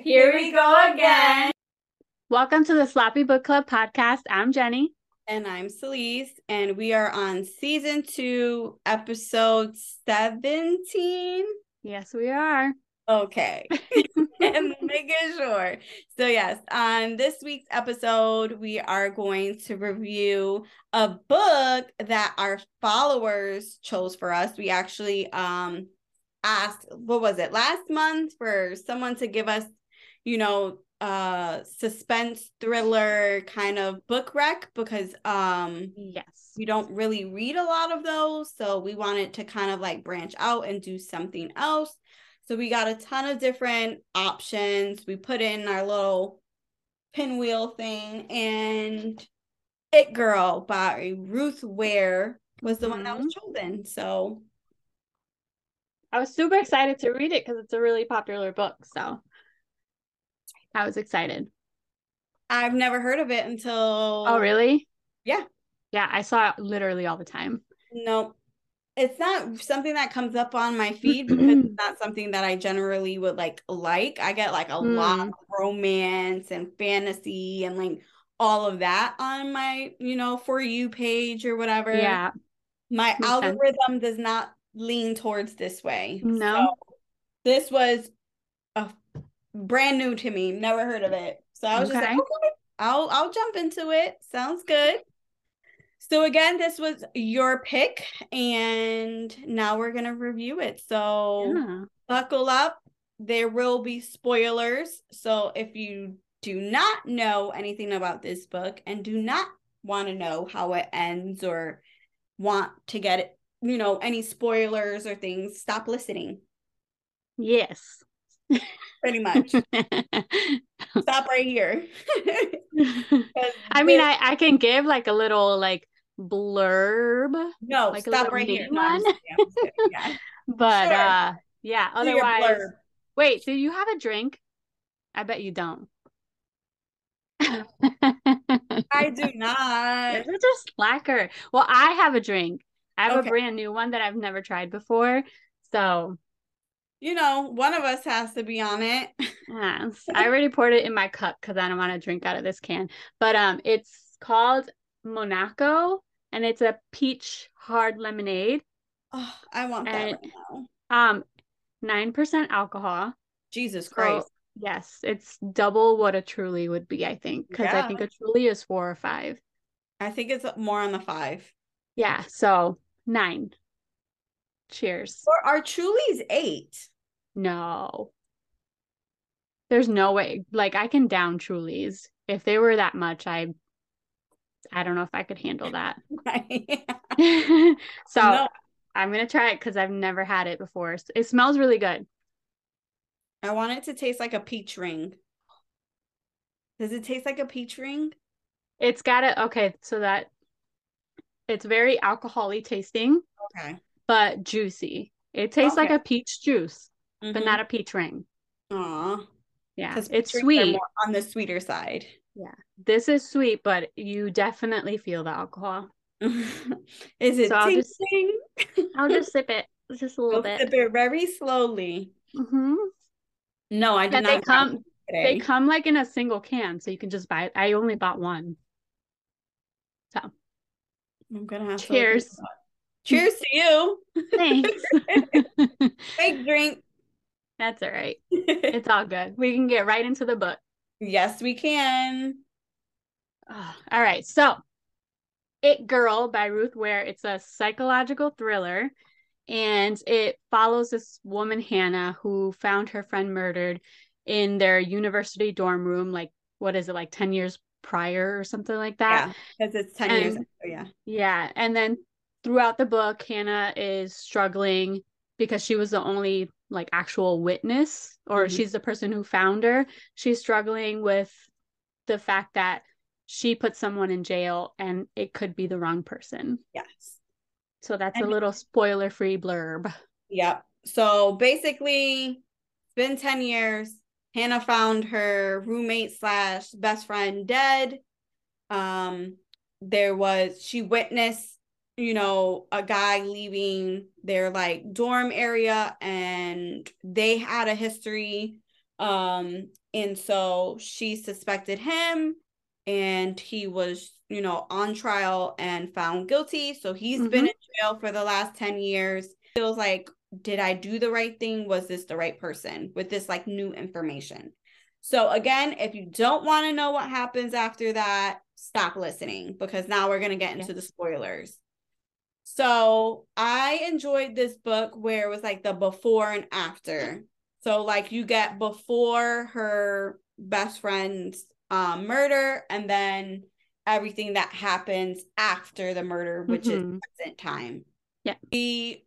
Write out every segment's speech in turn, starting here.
Here we go again. Welcome to the Sloppy Book Club podcast. I'm Jenny. And I'm Celise, and we are on season two, episode 17. Yes, we are. Okay. and making sure. So, yes, on this week's episode, we are going to review a book that our followers chose for us. We actually um asked, what was it, last month for someone to give us, you know, uh suspense thriller kind of book rec because um yes we don't really read a lot of those so we wanted to kind of like branch out and do something else so we got a ton of different options. We put in our little pinwheel thing and It Girl by Ruth Ware was the mm-hmm. one that was mm-hmm. chosen. So I was super excited to read it because it's a really popular book. So I was excited. I've never heard of it until Oh really? Yeah. Yeah, I saw it literally all the time. Nope it's not something that comes up on my feed because it's not something that I generally would like like. I get like a mm. lot of romance and fantasy and like all of that on my, you know, for you page or whatever. Yeah. My Makes algorithm sense. does not lean towards this way. No. So this was a brand new to me. Never heard of it. So I was okay. just like, okay, I'll I'll jump into it. Sounds good. So again, this was your pick, and now we're gonna review it. So yeah. buckle up. There will be spoilers. So if you do not know anything about this book and do not want to know how it ends or want to get you know, any spoilers or things, stop listening. Yes. Pretty much. stop right here. I mean, I, I can give like a little like blurb. No, like stop right here. No, yeah. but sure. uh yeah, otherwise wait, do you have a drink? I bet you don't. I do not. You're a slacker. Well, I have a drink. I have okay. a brand new one that I've never tried before. So you know, one of us has to be on it. yes. I already poured it in my cup because I don't want to drink out of this can. But um it's called Monaco and it's a peach hard lemonade. Oh, I want and, that right now. Um, nine percent alcohol. Jesus Christ. So, yes, it's double what a truly would be, I think, because yeah. I think a truly is four or five. I think it's more on the five. Yeah, so nine. Cheers. Or are Truly's eight? No. There's no way. Like I can down Truly's. If they were that much, I I don't know if I could handle that. so no. I'm gonna try it because I've never had it before. It smells really good. I want it to taste like a peach ring. Does it taste like a peach ring? It's got it. Okay, so that it's very alcoholy tasting. Okay. But juicy. It tastes okay. like a peach juice, mm-hmm. but not a peach ring. Aw. Yeah, it's sweet. on the sweeter side. Yeah. This is sweet, but you definitely feel the alcohol. is it so I'll just, I'll just sip it just a little bit. Sip it very slowly. Mm-hmm. No, I did not. They come. They come like in a single can, so you can just buy it. I only bought one. So I'm gonna have cheers. Cheers to you. Thanks. Fake drink. That's all right. It's all good. We can get right into the book. Yes, we can. Oh, all right. So, It Girl by Ruth Ware. It's a psychological thriller and it follows this woman, Hannah, who found her friend murdered in their university dorm room, like, what is it, like 10 years prior or something like that? Yeah, because it's 10 and, years. Ago, yeah. Yeah. And then throughout the book, Hannah is struggling because she was the only like actual witness or mm-hmm. she's the person who found her. She's struggling with the fact that she put someone in jail and it could be the wrong person. Yes. So that's and, a little spoiler free blurb. Yep. So basically it's been 10 years. Hannah found her roommate slash best friend dead. Um there was she witnessed you know, a guy leaving their like dorm area and they had a history. Um, And so she suspected him and he was, you know, on trial and found guilty. So he's mm-hmm. been in jail for the last 10 years. Feels like, did I do the right thing? Was this the right person with this like new information? So again, if you don't want to know what happens after that, stop listening because now we're going to get into yes. the spoilers. So I enjoyed this book where it was like the before and after. So like you get before her best friend's um, murder and then everything that happens after the murder, which mm-hmm. is present time. Yeah. We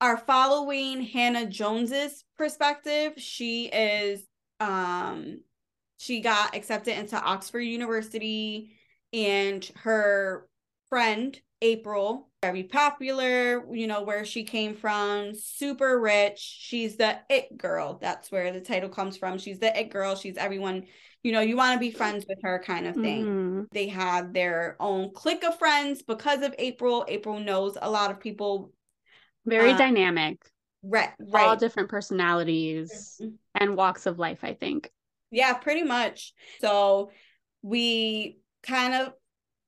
are following Hannah Jones's perspective. She is um she got accepted into Oxford University and her friend April, very popular, you know, where she came from, super rich. She's the it girl. That's where the title comes from. She's the it girl. She's everyone, you know, you want to be friends with her kind of thing. Mm-hmm. They have their own clique of friends because of April. April knows a lot of people. Very uh, dynamic. Right, right. All different personalities mm-hmm. and walks of life, I think. Yeah, pretty much. So we kind of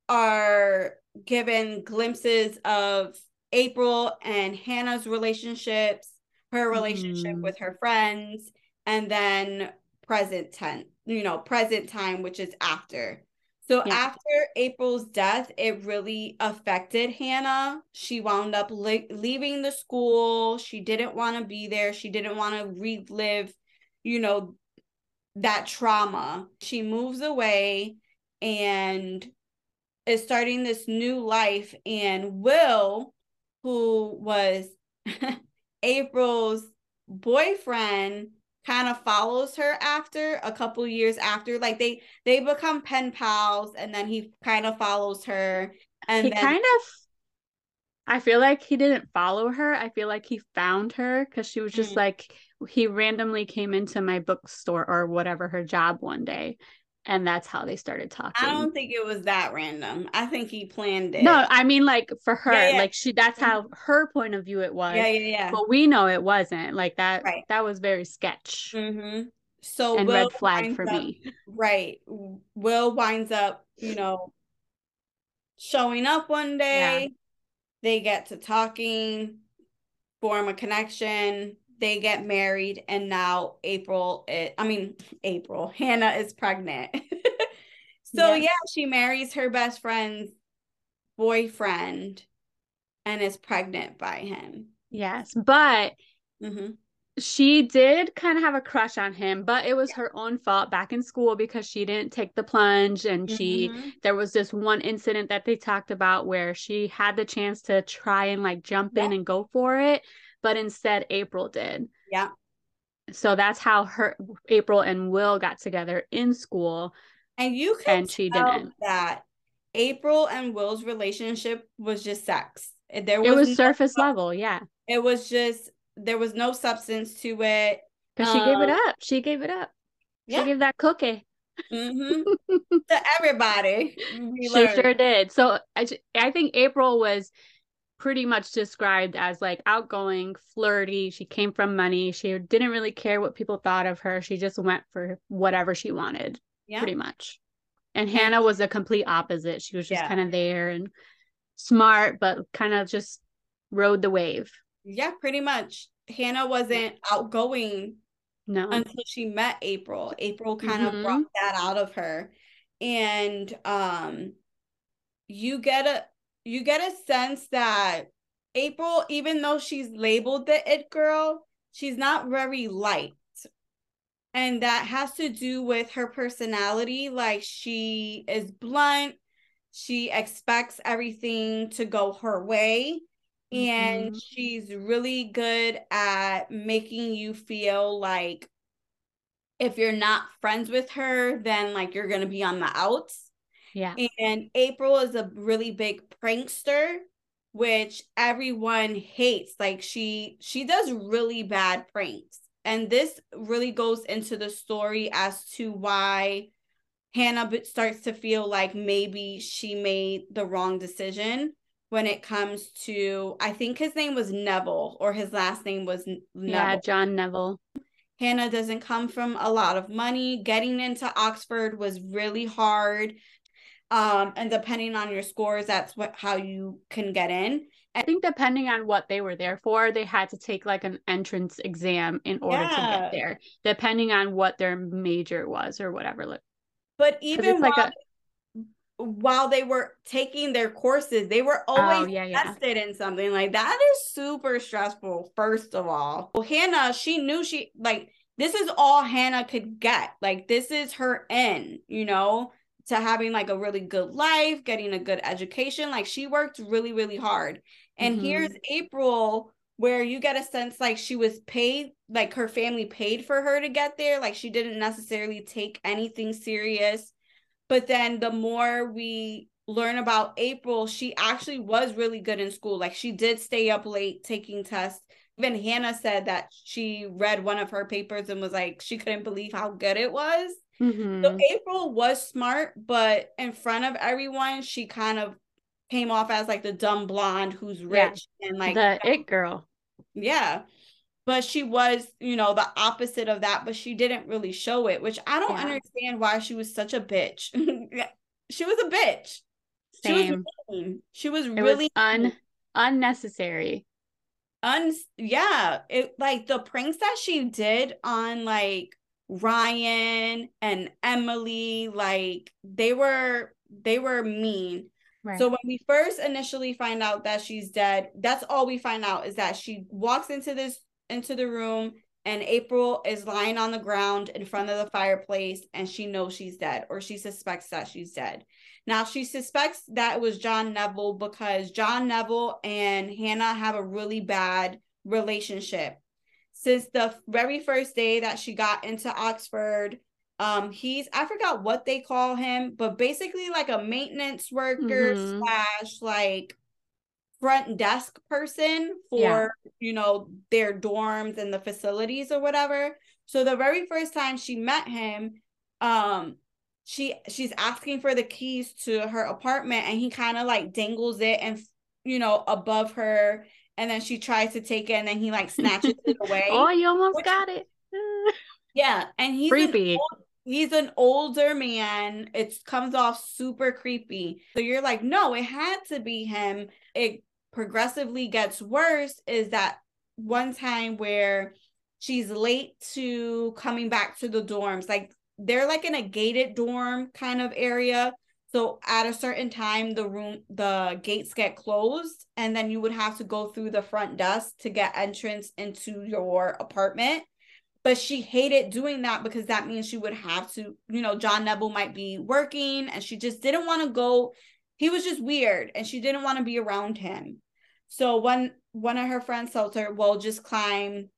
are given glimpses of April and Hannah's relationships, her relationship mm. with her friends, and then present tense, you know, present time, which is after. So yeah. after April's death, it really affected Hannah. She wound up li- leaving the school. She didn't want to be there. She didn't want to relive, you know, that trauma. She moves away and is starting this new life and Will who was April's boyfriend kind of follows her after a couple years after like they they become pen pals and then he kind of follows her and he then... kind of I feel like he didn't follow her. I feel like he found her because she was just mm. like he randomly came into my bookstore or whatever her job one day and that's how they started talking. I don't think it was that random. I think he planned it. No, I mean like for her, yeah, yeah. like she that's how her point of view it was. Yeah, yeah, yeah. But we know it wasn't. Like that right. that was very sketch. Mm-hmm. So and Will red flag for up, me. Right. Will winds up, you know, showing up one day. Yeah. They get to talking, form a connection they get married and now April it, I mean April Hannah is pregnant. so yes. yeah, she marries her best friend's boyfriend and is pregnant by him. Yes, but mm-hmm. she did kind of have a crush on him, but it was her own fault back in school because she didn't take the plunge and mm-hmm. she there was this one incident that they talked about where she had the chance to try and like jump yeah. in and go for it but instead April did. Yeah. So that's how her April and Will got together in school. And you can and she didn't. that April and Will's relationship was just sex. There was, it was no, surface level, yeah. It was just there was no substance to it. Because um, she gave it up. She gave it up. Yeah. She gave that cookie. Mm-hmm. to everybody. She sure did. So I, I think April was pretty much described as like outgoing, flirty. She came from money. She didn't really care what people thought of her. She just went for whatever she wanted, yeah. pretty much. And yeah. Hannah was a complete opposite. She was just yeah. kind of there and smart, but kind of just rode the wave. Yeah, pretty much. Hannah wasn't outgoing no until she met April. April kind mm-hmm. of brought that out of her. And um you get a you get a sense that April, even though she's labeled the it girl, she's not very light. And that has to do with her personality. Like she is blunt, she expects everything to go her way. And mm-hmm. she's really good at making you feel like if you're not friends with her, then like you're going to be on the outs yeah. And April is a really big prankster, which everyone hates. Like she she does really bad pranks. And this really goes into the story as to why Hannah starts to feel like maybe she made the wrong decision when it comes to I think his name was Neville or his last name was Neville. Yeah, John Neville. Hannah doesn't come from a lot of money. Getting into Oxford was really hard. Um, and depending on your scores, that's what how you can get in. I think depending on what they were there for, they had to take like an entrance exam in order yeah. to get there, depending on what their major was or whatever. But even while, like a, while they were taking their courses, they were oh, always oh, yeah, tested yeah. in something like that is super stressful. First of all, well, Hannah, she knew she like this is all Hannah could get. Like this is her end, you know to having like a really good life, getting a good education. Like she worked really, really hard. And mm-hmm. here's April, where you get a sense like she was paid, like her family paid for her to get there. Like she didn't necessarily take anything serious. But then the more we learn about April, she actually was really good in school. Like she did stay up late taking tests. Even Hannah said that she read one of her papers and was like, she couldn't believe how good it was. Mm-hmm. So April was smart, but in front of everyone, she kind of came off as like the dumb blonde who's rich yeah. and like the it girl. Yeah. But she was, you know, the opposite of that, but she didn't really show it, which I don't yeah. understand why she was such a bitch. she was a bitch. Same. She was mean. She was it really was un unnecessary. Un yeah, it like the pranks that she did on like Ryan and Emily, like they were they were mean. Right. So when we first initially find out that she's dead, that's all we find out is that she walks into this into the room and April is lying on the ground in front of the fireplace and she knows she's dead or she suspects that she's dead. Now she suspects that it was John Neville because John Neville and Hannah have a really bad relationship since the very first day that she got into Oxford. Um, he's I forgot what they call him, but basically like a maintenance worker mm-hmm. slash like front desk person for yeah. you know their dorms and the facilities or whatever. So the very first time she met him, um, she she's asking for the keys to her apartment and he kind of like dangles it and you know above her and then she tries to take it and then he like snatches it away. Oh, you almost which, got it. yeah, and he's creepy. An old, he's an older man. It comes off super creepy. So you're like, no, it had to be him. It progressively gets worse. Is that one time where she's late to coming back to the dorms? Like they're like in a gated dorm kind of area. So at a certain time, the room, the gates get closed, and then you would have to go through the front desk to get entrance into your apartment. But she hated doing that because that means she would have to, you know, John Neville might be working and she just didn't want to go. He was just weird and she didn't want to be around him. So when one of her friends told her, well, just climb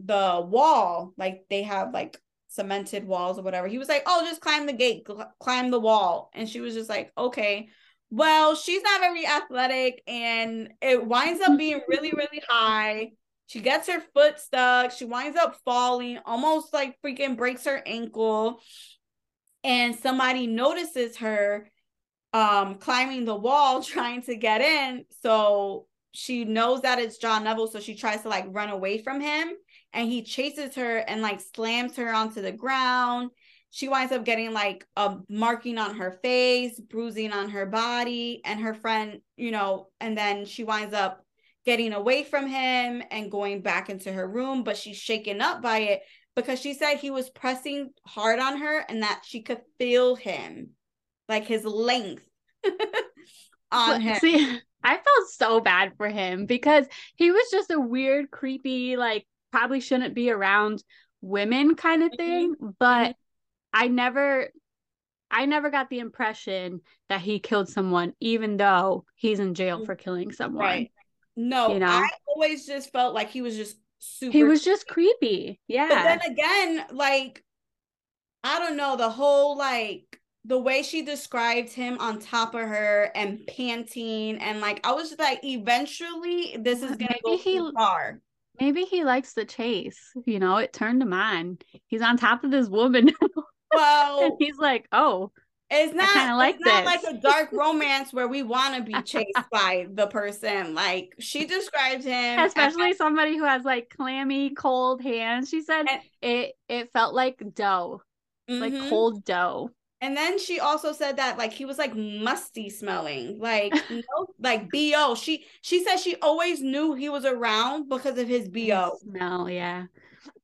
the wall. Like they have like cemented walls or whatever. He was like, "Oh, just climb the gate, cl- climb the wall." And she was just like, "Okay." Well, she's not very athletic and it winds up being really really high. She gets her foot stuck. She winds up falling, almost like freaking breaks her ankle. And somebody notices her um climbing the wall trying to get in. So she knows that it's John Neville, so she tries to like run away from him and he chases her and like slams her onto the ground. She winds up getting like a marking on her face, bruising on her body, and her friend, you know, and then she winds up getting away from him and going back into her room, but she's shaken up by it because she said he was pressing hard on her and that she could feel him, like his length on him. See, I felt so bad for him because he was just a weird, creepy, like probably shouldn't be around women kind of thing mm-hmm. but mm-hmm. i never i never got the impression that he killed someone even though he's in jail for killing someone right no you know i always just felt like he was just super he was just creepy yeah but then again like i don't know the whole like the way she described him on top of her and panting and like I was like eventually this is gonna Maybe go he, too far. Maybe he likes the chase. You know, it turned him on. He's on top of this woman. Well, and he's like, oh, It's not like not like a dark romance where we want to be chased by the person. Like she described him, especially as, somebody who has like clammy, cold hands. She said and, it it felt like dough, mm-hmm. like cold dough. And then she also said that like he was like musty smelling, like no, like bo. She she said she always knew he was around because of his bo smell. Yeah,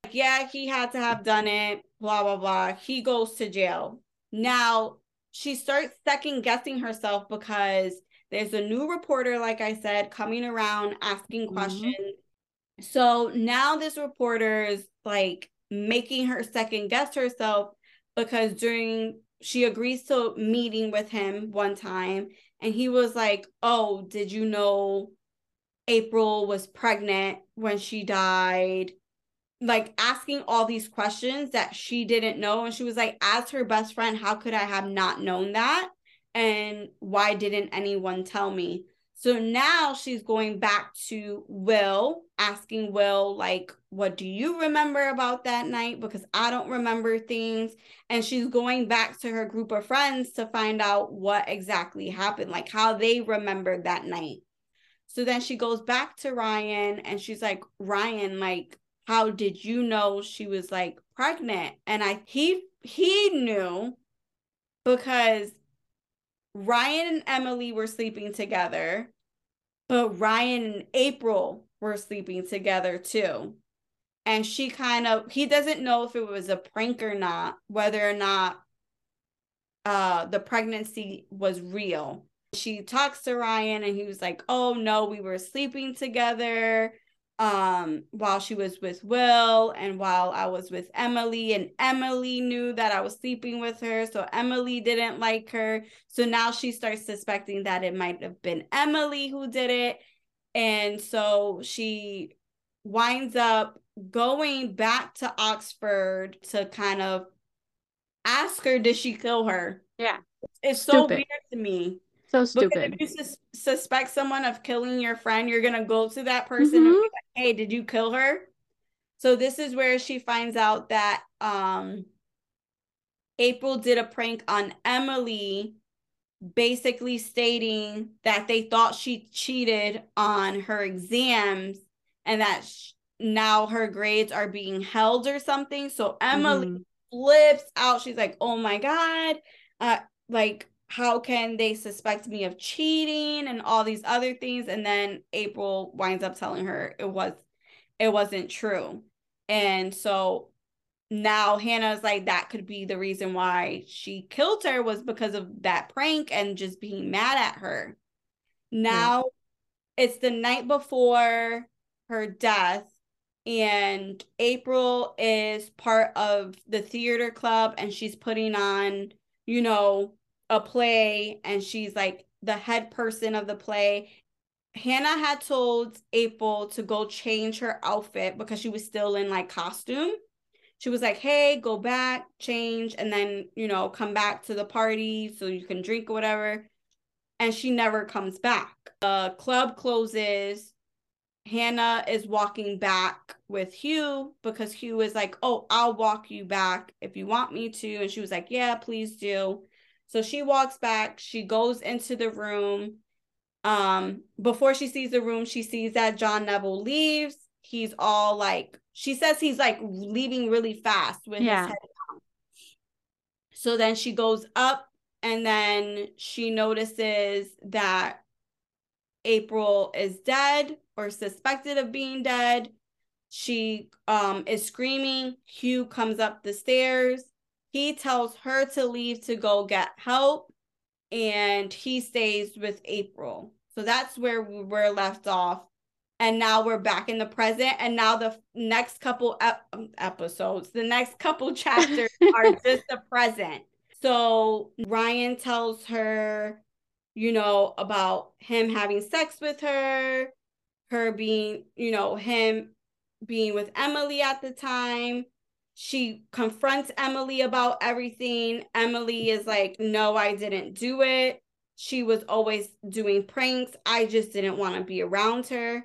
like, yeah, he had to have done it. Blah blah blah. He goes to jail now. She starts second guessing herself because there's a new reporter, like I said, coming around asking mm-hmm. questions. So now this reporter is like making her second guess herself because during she agrees to meeting with him one time and he was like oh did you know april was pregnant when she died? Like asking all these questions that she didn't know and she was like as her best friend how could i have not known that? And why didn't anyone tell me so now she's going back to Will, asking Will, like, what do you remember about that night? Because I don't remember things. And she's going back to her group of friends to find out what exactly happened, like how they remembered that night. So then she goes back to Ryan and she's like, Ryan, like, how did you know she was like pregnant? And I he he knew because Ryan and Emily were sleeping together, but Ryan and April were sleeping together too. And she kind of, he doesn't know if it was a prank or not, whether or not uh the pregnancy was real. She talks to Ryan and he was like, "Oh no, we were sleeping together um while she was with Will and while I was with Emily and Emily knew that I was sleeping with her so Emily didn't like her. So now she starts suspecting that it might have been Emily who did it. And so she winds up going back to Oxford to kind of ask her did she kill her? Yeah. It's so weird to me so stupid. if you sus- suspect someone of killing your friend, you're gonna go to that person mm-hmm. and be like, "Hey, did you kill her?" So this is where she finds out that um, April did a prank on Emily, basically stating that they thought she cheated on her exams and that sh- now her grades are being held or something. So Emily mm-hmm. flips out. She's like, "Oh my god!" Uh, like how can they suspect me of cheating and all these other things and then april winds up telling her it was it wasn't true and so now hannah's like that could be the reason why she killed her was because of that prank and just being mad at her now yeah. it's the night before her death and april is part of the theater club and she's putting on you know a play and she's like the head person of the play. Hannah had told April to go change her outfit because she was still in like costume. She was like, hey, go back, change, and then, you know, come back to the party so you can drink or whatever. And she never comes back. The club closes. Hannah is walking back with Hugh because Hugh is like, oh, I'll walk you back if you want me to. And she was like, yeah, please do. So she walks back, she goes into the room. Um, before she sees the room, she sees that John Neville leaves. He's all like, she says he's like leaving really fast with yeah. his head down. So then she goes up and then she notices that April is dead or suspected of being dead. She um is screaming. Hugh comes up the stairs. He tells her to leave to go get help, and he stays with April. So that's where we were left off. And now we're back in the present. And now the next couple ep- um, episodes, the next couple chapters are just the present. So Ryan tells her, you know, about him having sex with her, her being, you know, him being with Emily at the time, she confronts Emily about everything. Emily is like, No, I didn't do it. She was always doing pranks. I just didn't want to be around her.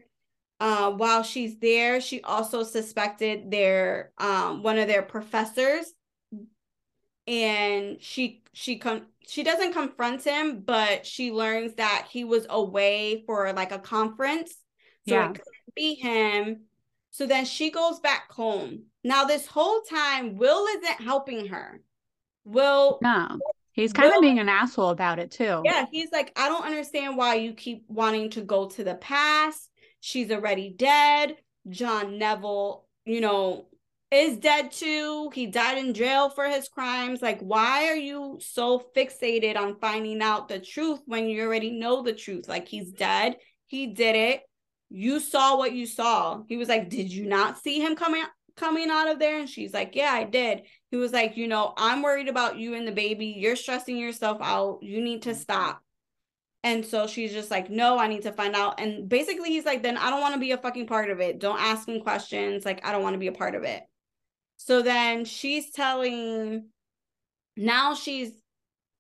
Uh, while she's there, she also suspected their um, one of their professors, and she she con- she doesn't confront him, but she learns that he was away for like a conference. So yeah. it couldn't be him. So then she goes back home. Now, this whole time, Will isn't helping her. Will No. He's kind Will, of being an asshole about it too. Yeah, he's like, I don't understand why you keep wanting to go to the past. She's already dead. John Neville, you know, is dead too. He died in jail for his crimes. Like, why are you so fixated on finding out the truth when you already know the truth? Like, he's dead. He did it. You saw what you saw. He was like, Did you not see him coming coming out of there? And she's like, Yeah, I did. He was like, You know, I'm worried about you and the baby. You're stressing yourself out. You need to stop. And so she's just like, no, I need to find out. And basically, he's like, then I don't want to be a fucking part of it. Don't ask me questions. Like, I don't want to be a part of it. So then she's telling, now she's,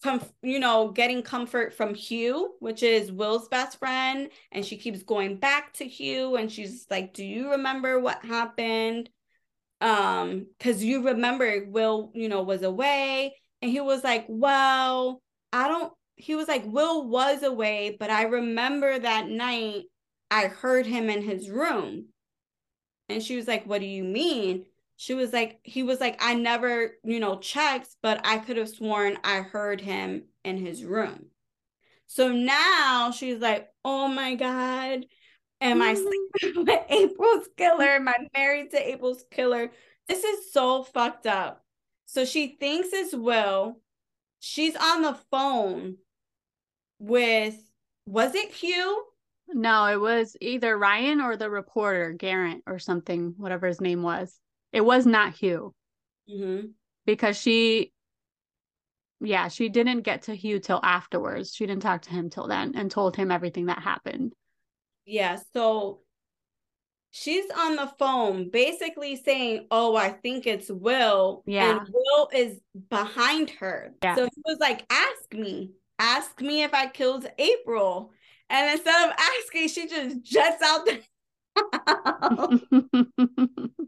comf- you know, getting comfort from Hugh, which is Will's best friend. And she keeps going back to Hugh and she's like, do you remember what happened? Um, because you remember Will, you know, was away. And he was like, well, I don't, he was like, Will was away, but I remember that night I heard him in his room. And she was like, What do you mean? She was like he was like i never you know checked but i could have sworn i heard him in his room. So now she's like oh my god am i sleeping with april's killer? Am i married to april's killer? This is so fucked up. So she thinks it's will she's on the phone with was it hugh? No it was either ryan or the reporter garrett or something whatever his name was it was not Hugh. Mm-hmm. Because she, yeah, she didn't get to Hugh till afterwards. She didn't talk to him till then and told him everything that happened. Yeah. So she's on the phone basically saying, Oh, I think it's Will. Yeah. And Will is behind her. Yeah. So he was like, Ask me. Ask me if I killed April. And instead of asking, she just jets out the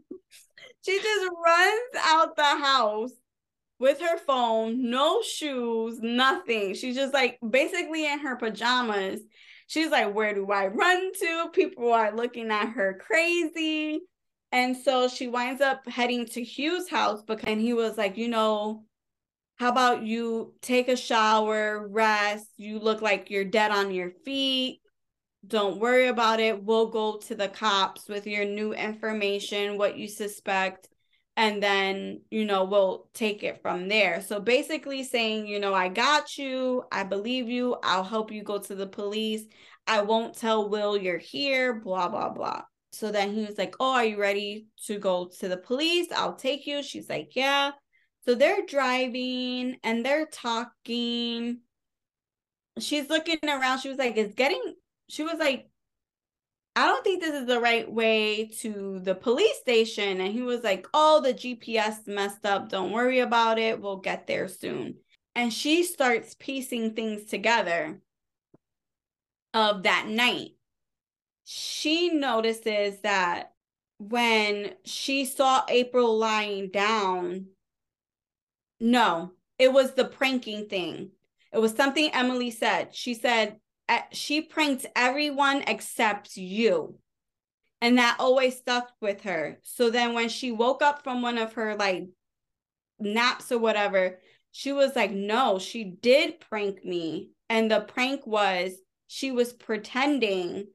She just runs out the house with her phone, no shoes, nothing. She's just like basically in her pajamas. She's like, Where do I run to? People are looking at her crazy. And so she winds up heading to Hugh's house because and he was like, you know, how about you take a shower, rest? You look like you're dead on your feet. Don't worry about it. We'll go to the cops with your new information, what you suspect, and then, you know, we'll take it from there. So basically saying, you know, I got you. I believe you. I'll help you go to the police. I won't tell Will you're here, blah, blah, blah. So then he was like, Oh, are you ready to go to the police? I'll take you. She's like, Yeah. So they're driving and they're talking. She's looking around. She was like, It's getting she was like, I don't think this is the right way to the police station. And he was like, Oh, the GPS messed up. Don't worry about it. We'll get there soon. And she starts piecing things together of that night. She notices that when she saw April lying down, no, it was the pranking thing. It was something Emily said. She said, she pranked everyone except you. And that always stuck with her. So then when she woke up from one of her like naps or whatever, she was like, no, she did prank me. And the prank was she was pretending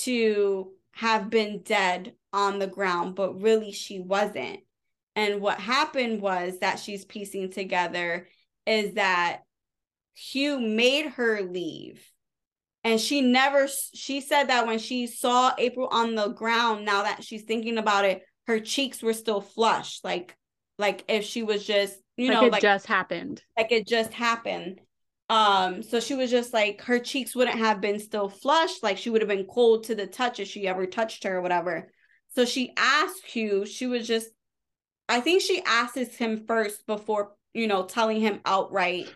to have been dead on the ground, but really she wasn't. And what happened was that she's piecing together is that Hugh made her leave and she never she said that when she saw april on the ground now that she's thinking about it her cheeks were still flushed. Like like if she was just you like know it like just happened. like it just happened. Um so she was just like her cheeks wouldn't have been still flushed. Like she would have been cold to the touch if she ever touched her or whatever. So she asked hugh she was just i think she asks him first before you know telling him outright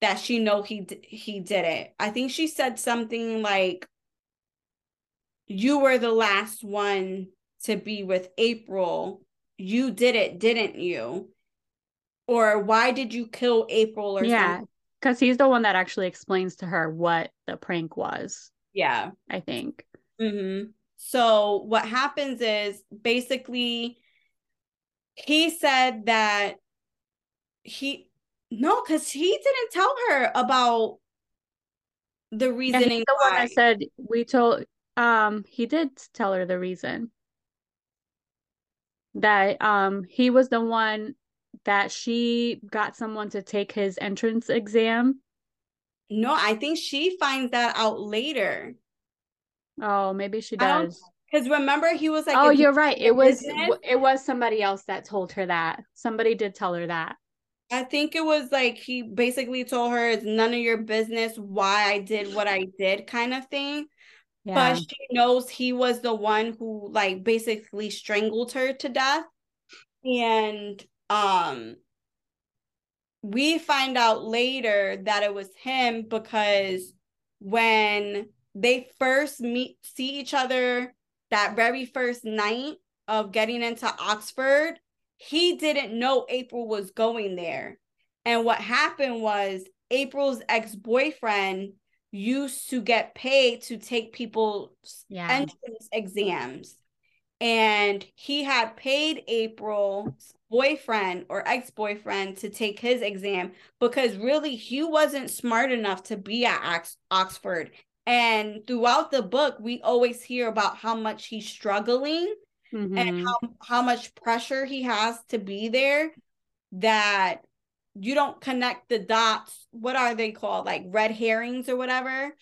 that she know he he did it. I think she said something like you were the last one to be with April. You did it, didn't you? or why did you kill April or yeah, because he's the one that actually explains to her what the prank was. Yeah, I think. Mm-hmm. So what happens is basically he said that he no, because he didn't tell her about the reasoning. Yeah, the why. one that said we told um he did tell her the reason that um he was the one that she got someone to take his entrance exam. No, I think she finds that out later. Oh, maybe she does. Because remember, he was like, "Oh, you're right. It was business? it was somebody else that told her that. Somebody did tell her that." I think it was like he basically told her it's none of your business why I did what I did, kind of thing. Yeah. But she knows he was the one who like basically strangled her to death. And um we find out later that it was him because when they first meet see each other that very first night of getting into Oxford, he didn't know April was going there. And what happened was April's ex-boyfriend used to get paid to take people's yeah. entrance exams. And he had paid April's boyfriend or ex-boyfriend to take his exam because really he wasn't smart enough to be at Oxford. And throughout the book, we always hear about how much he's struggling mm-hmm. and how, how much pressure he has to be there that you don't connect the dots. What are they called? Like red herrings or whatever.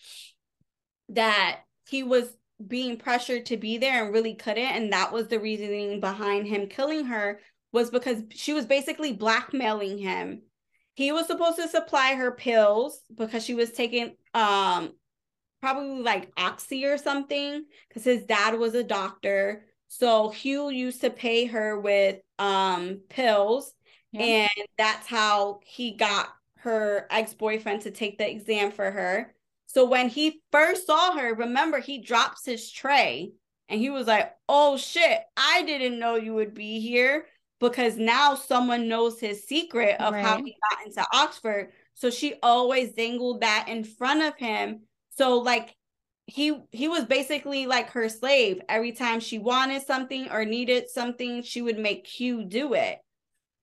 That he was being pressured to be there and really couldn't. And that was the reasoning behind him killing her was because she was basically blackmailing him. He was supposed to supply her pills because she was taking um probably like oxy or something because his dad was a doctor so Hugh used to pay her with um pills yeah. and that's how he got her ex-boyfriend to take the exam for her. So when he first saw her, remember he drops his tray and he was like, "Oh shit, I didn't know you would be here." Because now someone knows his secret of right. how he got into Oxford. So she always dangled that in front of him. So like he he was basically like her slave. Every time she wanted something or needed something, she would make Hugh do it.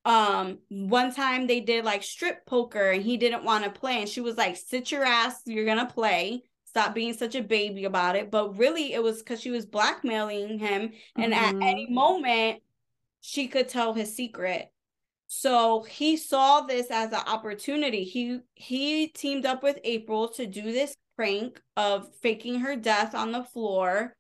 Um, one time they did like strip poker and he didn't want to play, and she was like, "Sit your ass, you're gonna play." Stop being such a baby about it. But really, it was because she was blackmailing him, and mm-hmm. at any moment, she could tell his secret. So he saw this as an opportunity. He he teamed up with April to do this prank of faking her death on the floor.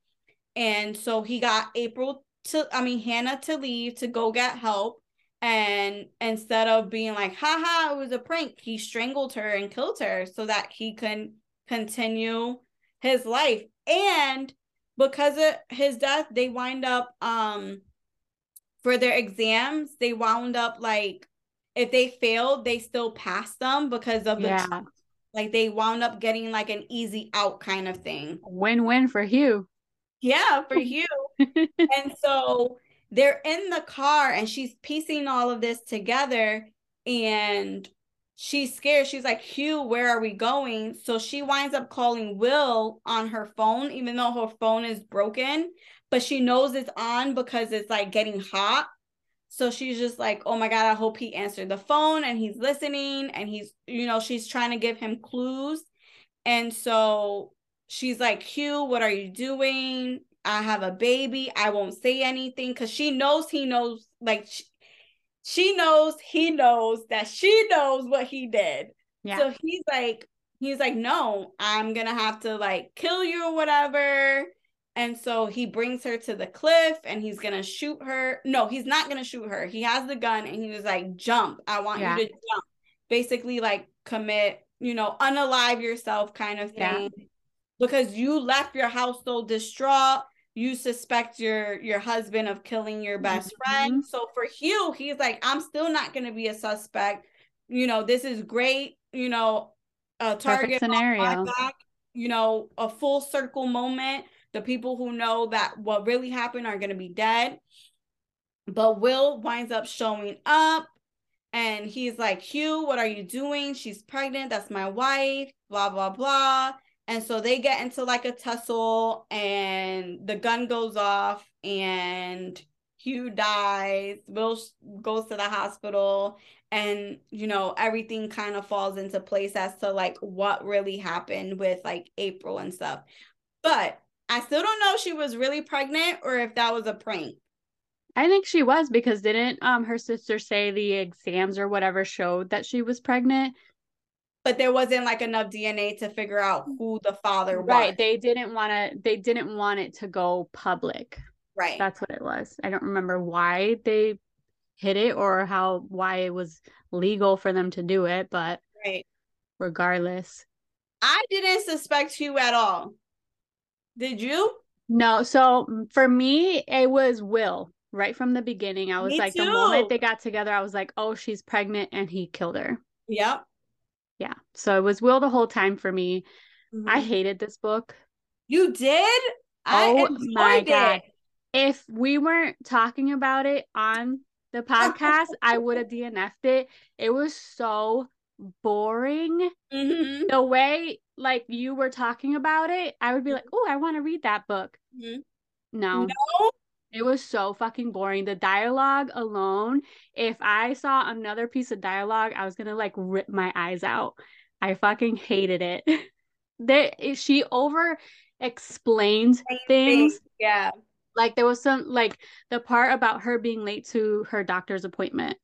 And so he got April to, I mean, Hannah to leave to go get help. And instead of being like, haha, it was a prank, he strangled her and killed her so that he can continue his life. And because of his death, they wind up, um, for their exams, they wound up like, if they failed, they still passed them because of the yeah. Like they wound up getting like an easy out kind of thing. Win win for Hugh. Yeah, for Hugh. and so they're in the car and she's piecing all of this together and she's scared. She's like, Hugh, where are we going? So she winds up calling Will on her phone, even though her phone is broken, but she knows it's on because it's like getting hot. So she's just like, oh my God, I hope he answered the phone and he's listening and he's, you know, she's trying to give him clues. And so she's like, Hugh, what are you doing? I have a baby. I won't say anything because she knows he knows, like, she, she knows he knows that she knows what he did. Yeah. So he's like, he's like, no, I'm gonna have to like kill you or whatever. And so he brings her to the cliff and he's going to shoot her. No, he's not going to shoot her. He has the gun and he was like, jump. I want yeah. you to jump. Basically, like commit, you know, unalive yourself kind of thing. Yeah. Because you left your house so distraught. You suspect your your husband of killing your best mm-hmm. friend. So for Hugh, he's like, I'm still not going to be a suspect. You know, this is great. You know, a target scenario. Back, you know, a full circle moment the people who know that what really happened are going to be dead. But Will winds up showing up and he's like, Hugh, what are you doing? She's pregnant. That's my wife, blah, blah, blah. And so they get into like a tussle, and the gun goes off, and Hugh dies. Will goes to the hospital, and you know, everything kind of falls into place as to like what really happened with like April and stuff. But I still don't know if she was really pregnant or if that was a prank. I think she was because didn't um her sister say the exams or whatever showed that she was pregnant? But there wasn't like enough DNA to figure out who the father was. Right. They didn't want to they didn't want it to go public. Right. That's what it was. I don't remember why they hid it or how why it was legal for them to do it, but right. regardless. I didn't suspect you at all. Did you? No. So for me, it was Will right from the beginning. I was Me like, too. the moment they got together, I was like, oh, she's pregnant, and he killed her. Yep. Yeah. So it was Will the whole time for me. Mm-hmm. I hated this book. You did? Oh my god. If we weren't talking about it on the podcast, I would have DNF'd it. It was so boring. Mm-hmm. The way like you were talking about it, I would be like, "Oh, I want to read that book." Mm-hmm. No. No. It was so fucking boring. The dialogue alone, if I saw another piece of dialogue, I was going to like rip my eyes out. I fucking hated it. there she over explained things. Yeah. Like there was some like the part about her being late to her doctor's appointment.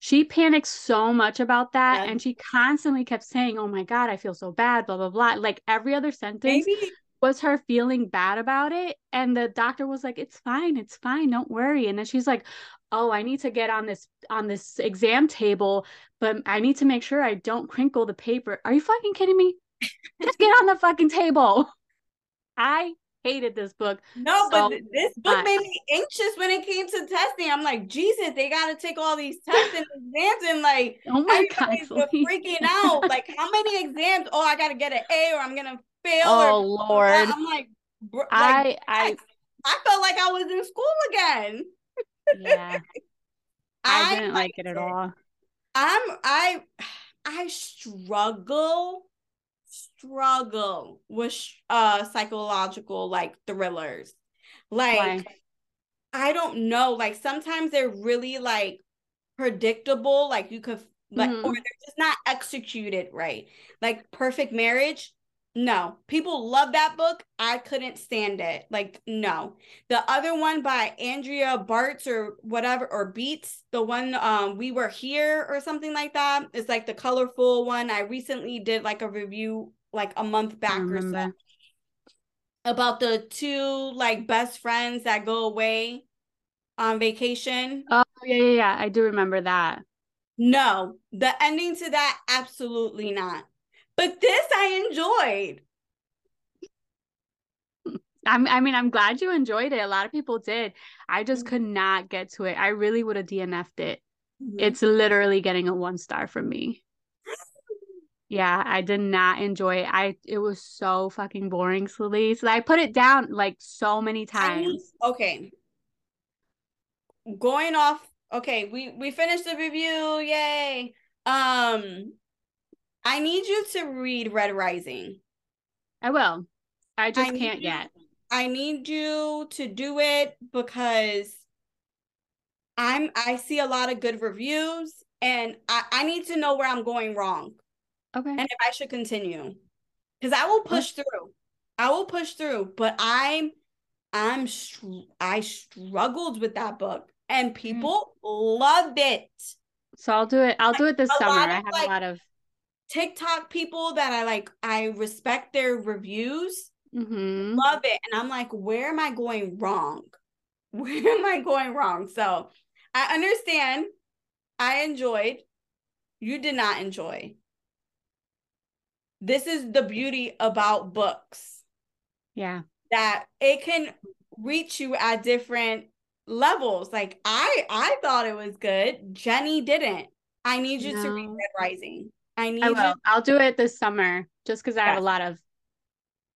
She panicked so much about that yeah. and she constantly kept saying, "Oh my god, I feel so bad, blah blah blah." Like every other sentence Maybe was her feeling bad about it and the doctor was like it's fine it's fine don't worry and then she's like oh i need to get on this on this exam table but i need to make sure i don't crinkle the paper are you fucking kidding me just get on the fucking table i hated this book no so but this book much. made me anxious when it came to testing i'm like jesus they gotta take all these tests and exams and like oh my god freaking out like how many exams oh i gotta get an a or i'm gonna fail. Oh Lord! I'm like, like I I I felt like I was in school again. Yeah, I, I didn't like it at all. I'm I I struggle struggle with uh psychological like thrillers. Like Why? I don't know, like sometimes they're really like predictable, like you could like mm-hmm. or they're just not executed right. Like Perfect Marriage, no, people love that book. I couldn't stand it. Like, no. The other one by Andrea Bartz or whatever, or Beats, the one um we were here or something like that. It's like the colorful one. I recently did like a review like a month back or so about the two like best friends that go away on vacation. Oh yeah, yeah, yeah. I do remember that. No, the ending to that, absolutely not. But this I enjoyed. I'm, I mean, I'm glad you enjoyed it. A lot of people did. I just could mm-hmm. not get to it. I really would have DNF'd it. Mm-hmm. It's literally getting a one star from me. Yeah, I did not enjoy it. I it was so fucking boring, Sleazy. So I put it down like so many times. okay. Going off. Okay, we we finished the review. Yay. Um I need you to read Red Rising. I will. I just I can't you, yet. I need you to do it because I'm I see a lot of good reviews and I, I need to know where I'm going wrong. Okay. And if I should continue. Because I will push through. I will push through, but I'm I'm I struggled with that book and people mm. loved it. So I'll do it. I'll do it this summer. I have like, a lot of TikTok people that I like, I respect their reviews, mm-hmm. love it. And I'm like, where am I going wrong? Where am I going wrong? So I understand. I enjoyed. You did not enjoy. This is the beauty about books. Yeah. That it can reach you at different levels. Like I I thought it was good. Jenny didn't. I need you no. to read Red Rising. I need. I will. I'll do it this summer, just because I have a lot of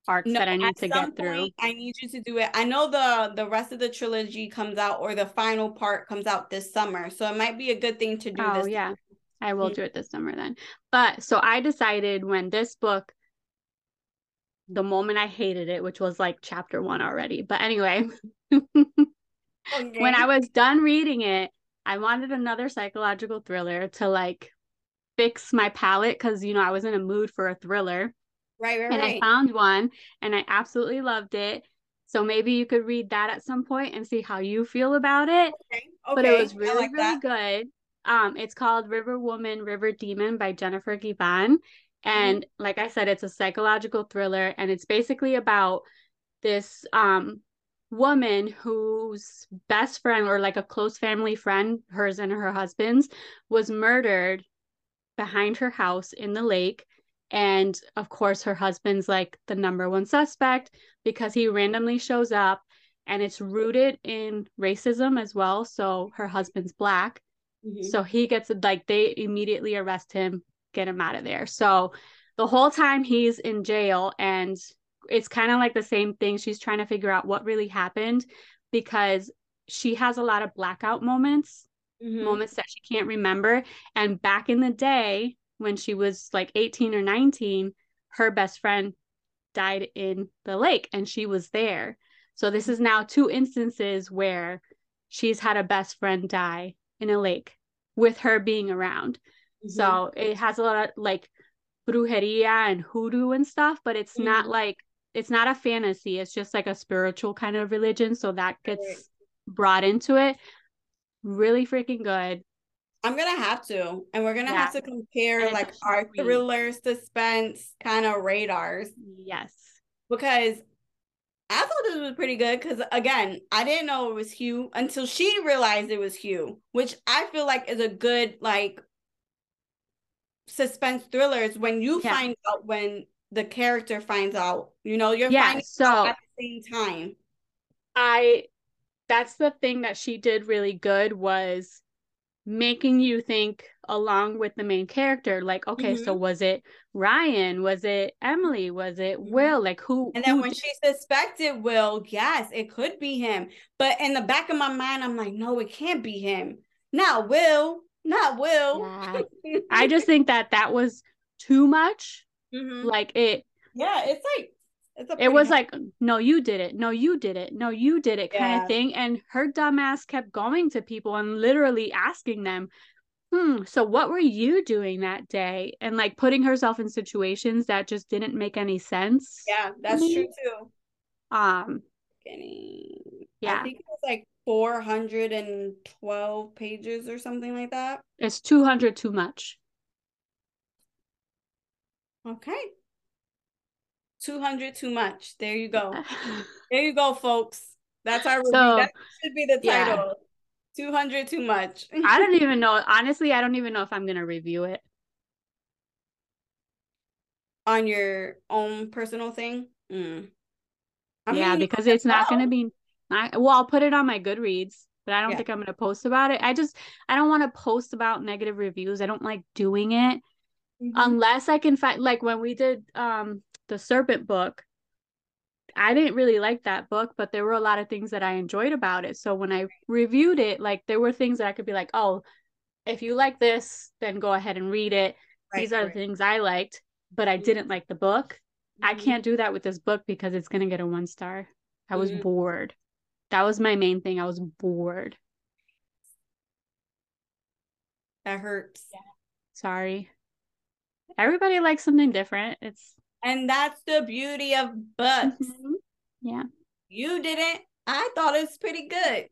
arcs no, that I need to get through. I need you to do it. I know the the rest of the trilogy comes out, or the final part comes out this summer, so it might be a good thing to do. Oh this yeah. I will do it this summer then. But so I decided when this book, the moment I hated it, which was like chapter one already. But anyway, okay. when I was done reading it, I wanted another psychological thriller to like fix my palate because you know I was in a mood for a thriller. Right, right, right. and right. I found one and I absolutely loved it. So maybe you could read that at some point and see how you feel about it. Okay. okay. But it was really, like really good. Um, it's called River Woman, River Demon by Jennifer. Mm-hmm. And mm-hmm. like I said, it's a psychological thriller and it's basically about this um woman whose best friend or like a close family friend, hers and her husband's, was murdered behind her house in the lake. And of course, her husband's like the number one suspect because he randomly shows up and it's rooted in racism as well. So her husband's black. Mm-hmm. So he gets like they immediately arrest him, get him out of there. So the whole time he's in jail and it's kind of like the same thing. She's trying to figure out what really happened because she has a lot of blackout moments, mm-hmm. moments that she can't remember. And back in the day when she was like 18 or 19, her best friend died in the lake and she was there. So this is now two instances where she's had a best friend die in a lake with her being around. Mm-hmm. So it has a lot of like brujeria and hoodoo and stuff, but it's mm-hmm. not like it's not a fantasy. It's just like a spiritual kind of religion. So that gets right. brought into it. Really freaking good. I'm gonna have to, and we're gonna yeah. have to compare like our thriller suspense kind of radars. Yes, because I thought this was pretty good because again, I didn't know it was Hugh until she realized it was Hugh, which I feel like is a good like suspense thrillers when you yeah. find out when the character finds out. You know, you're yeah, finding so out at the same time. I that's the thing that she did really good was making you think along with the main character like okay mm-hmm. so was it ryan was it emily was it mm-hmm. will like who and then who when did... she suspected will yes it could be him but in the back of my mind i'm like no it can't be him not will not will yeah. i just think that that was too much mm-hmm. like it yeah it's like it was like no you did it. No you did it. No you did it kind yeah. of thing. And her dumbass kept going to people and literally asking them hmm so what were you doing that day? And like putting herself in situations that just didn't make any sense. Yeah that's true too. um yeah i think it was like 412 pages or something like that. It's 200 too much. Okay 200 too much. There you go. there you go, folks. That's our review. So, that should be the title. Yeah. 200 too much. I don't even know. Honestly, I don't even know if I'm going to review it. On your own personal thing? Mm. yeah, mean, because it's not going to be. I, well, I'll put it on my Goodreads, but I don't yeah. think I'm going to post about it. I just, I don't want to post about negative reviews. I don't like doing it. Mm-hmm. Unless I can find, like when we did um the serpent book I didn't really like that book, but there were a lot of things that I enjoyed about it. So when I reviewed it, like there were things that I could be like, oh, if you like this, then go ahead and read it. Right, These are right. the things I liked, but I didn't like the book. Mm-hmm. I can't do that with this book because it's going to get a one star. I was mm-hmm. bored. That was my main thing. I was bored. That hurts. Yeah. Sorry. Everybody likes something different. It's and that's the beauty of books. Mm-hmm. Yeah. You didn't. I thought it was pretty good.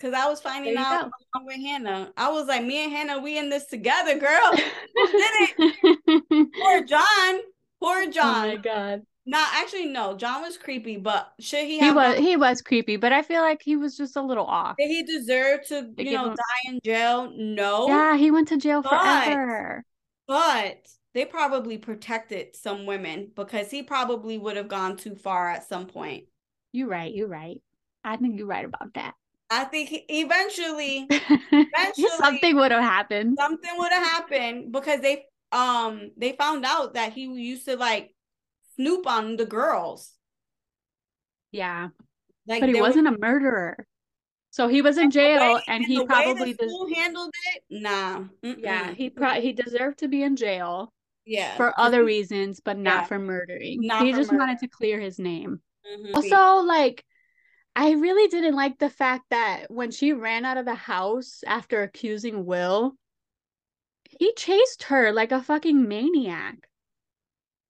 Cause I was finding out go. with Hannah. I was like, me and Hannah, we in this together, girl. Did it? Poor John. Poor John. Oh my god. No, actually, no. John was creepy, but should he? Have He was. He was creepy, but I feel like he was just a little off. Did he deserve to, you know, him... die in jail? No. Yeah, he went to jail but, forever. But they probably protected some women because he probably would have gone too far at some point. You're right. You're right. I think you're right about that. I think eventually, eventually something would have happened. Something would have happened because they um they found out that he used to like snoop on the girls. Yeah. Like but he wasn't were, a murderer. So he was in and jail, way, and, he probably des- handled it. Nah. Mm-mm. Yeah, he pro- he deserved to be in jail. Yeah, for other reasons, but not yeah. for murdering. Not he for just murder. wanted to clear his name. Mm-hmm. Also, like, I really didn't like the fact that when she ran out of the house after accusing Will, he chased her like a fucking maniac.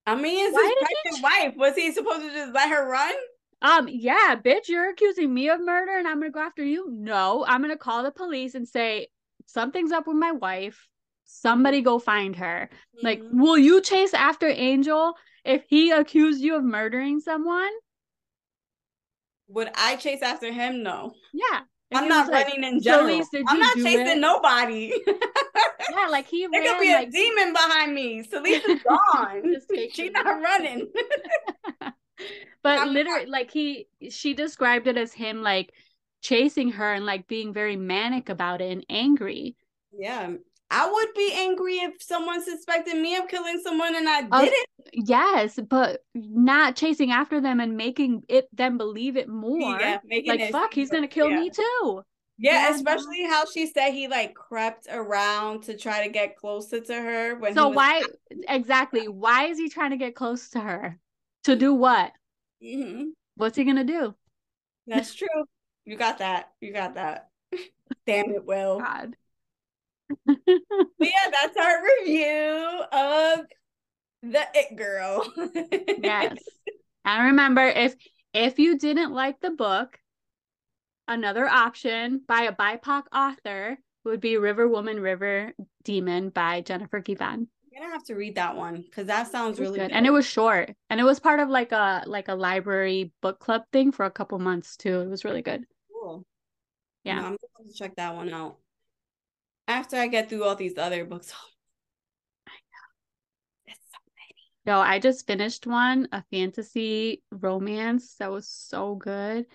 I mean, it's Why his pregnant wife. Was he supposed to just let her run? Um, yeah, bitch, you're accusing me of murder and I'm gonna go after you. No, I'm gonna call the police and say something's up with my wife. Somebody go find her. Mm-hmm. Like, will you chase after Angel if he accused you of murdering someone? Would I chase after him? No. Yeah. I'm not running like, in general. I'm not chasing it? nobody. yeah, like he There could be like... a demon behind me. Selena's gone. She's not running. but I'm literally, not... like he, she described it as him like chasing her and like being very manic about it and angry. Yeah, I would be angry if someone suspected me of killing someone and I uh, didn't. Yes, but not chasing after them and making it them believe it more. Yeah, like it, fuck, he's gonna kill yeah. me too. Yeah, yeah, especially how she said he like crept around to try to get closer to her. When so why exactly? Why is he trying to get close to her? To do what? Mm-hmm. What's he gonna do? That's true. You got that. You got that. Damn it, Will. God but yeah, that's our review of the It Girl. yes. And remember, if if you didn't like the book, another option by a BIPOC author would be River Woman, River Demon by Jennifer Givhan. You're gonna have to read that one because that sounds really good. good. And it was short. And it was part of like a like a library book club thing for a couple months too. It was really good. Cool. Yeah. No, I'm gonna check that one out after I get through all these other books. Oh, I know. It's so many. No, I just finished one, a fantasy romance that was so good.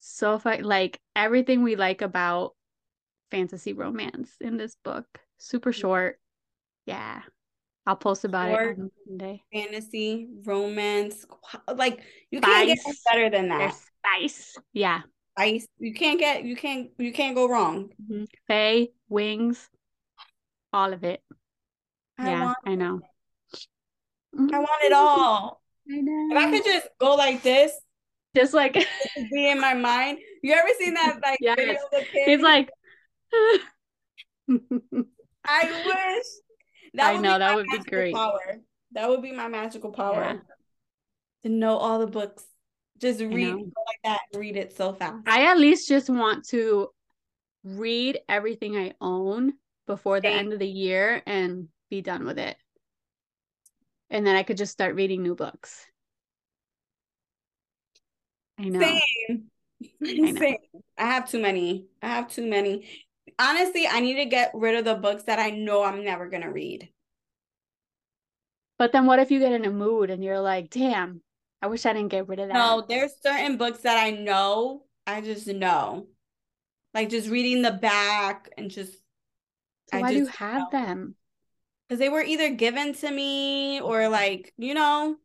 So fun. Like everything we like about fantasy romance in this book. Super mm. short. Yeah. I'll post about short, it on Monday. Fantasy, romance. Like you spice. can't get better than that. There's spice. Yeah ice. You can't get you can't you can't go wrong. Mm-hmm. Fae, wings, all of it. I yeah, I know. I want it all. I know. If I could just go like this, just like be in my mind. You ever seen that like yes. video of the kid? He's like I wish that I know that would be great. Power. That would be my magical power. Yeah. To know all the books. Just read like that. Read it so fast. I at least just want to read everything I own before the Same. end of the year and be done with it. And then I could just start reading new books. I know. Same. I know. Same. I have too many. I have too many. Honestly, I need to get rid of the books that I know I'm never going to read. But then what if you get in a mood and you're like, damn, I wish I didn't get rid of that. No, there's certain books that I know. I just know. Like just reading the back and just so why do you have know. them? Because they were either given to me or like, you know,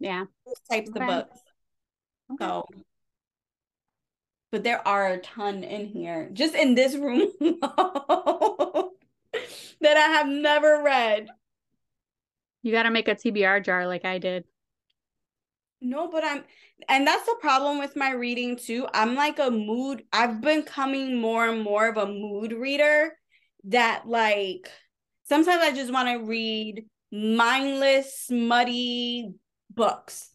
yeah, types okay. of books. Okay. So but there are a ton in here, just in this room that I have never read. You got to make a TBR jar like I did. No, but I'm, and that's the problem with my reading too. I'm like a mood, I've been coming more and more of a mood reader that, like, sometimes I just want to read mindless, muddy books.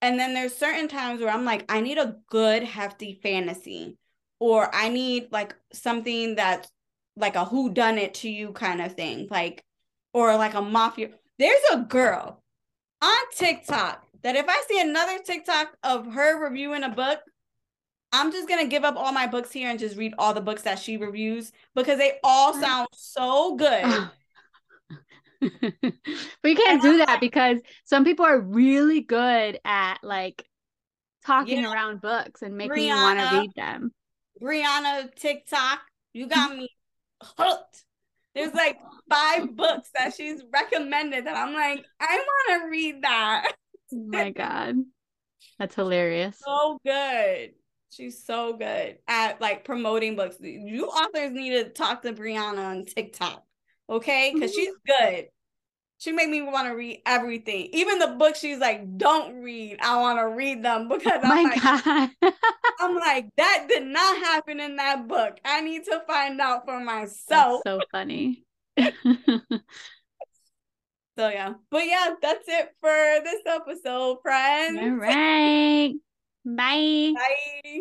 And then there's certain times where I'm like, I need a good, hefty fantasy, or I need like something that's like a who done it to you kind of thing, like, or like a mafia. There's a girl on TikTok that if I see another TikTok of her reviewing a book, I'm just gonna give up all my books here and just read all the books that she reviews because they all mm. sound so good. but you can't and do I'm that like, because some people are really good at like talking around books and making Brianna, you want to read them. Brianna TikTok, you got me hooked. There's like five books that she's recommended that I'm like, I want to read that. Oh my god. That's hilarious. So good. She's so good at like promoting books. You authors need to talk to Brianna on TikTok, okay? Because mm-hmm. she's good. She made me want to read everything, even the books. She's like, "Don't read. I want to read them because oh I'm like, God. I'm like, that did not happen in that book. I need to find out for myself." That's so funny. So yeah. But yeah, that's it for this episode, friends. All right. Bye. Bye.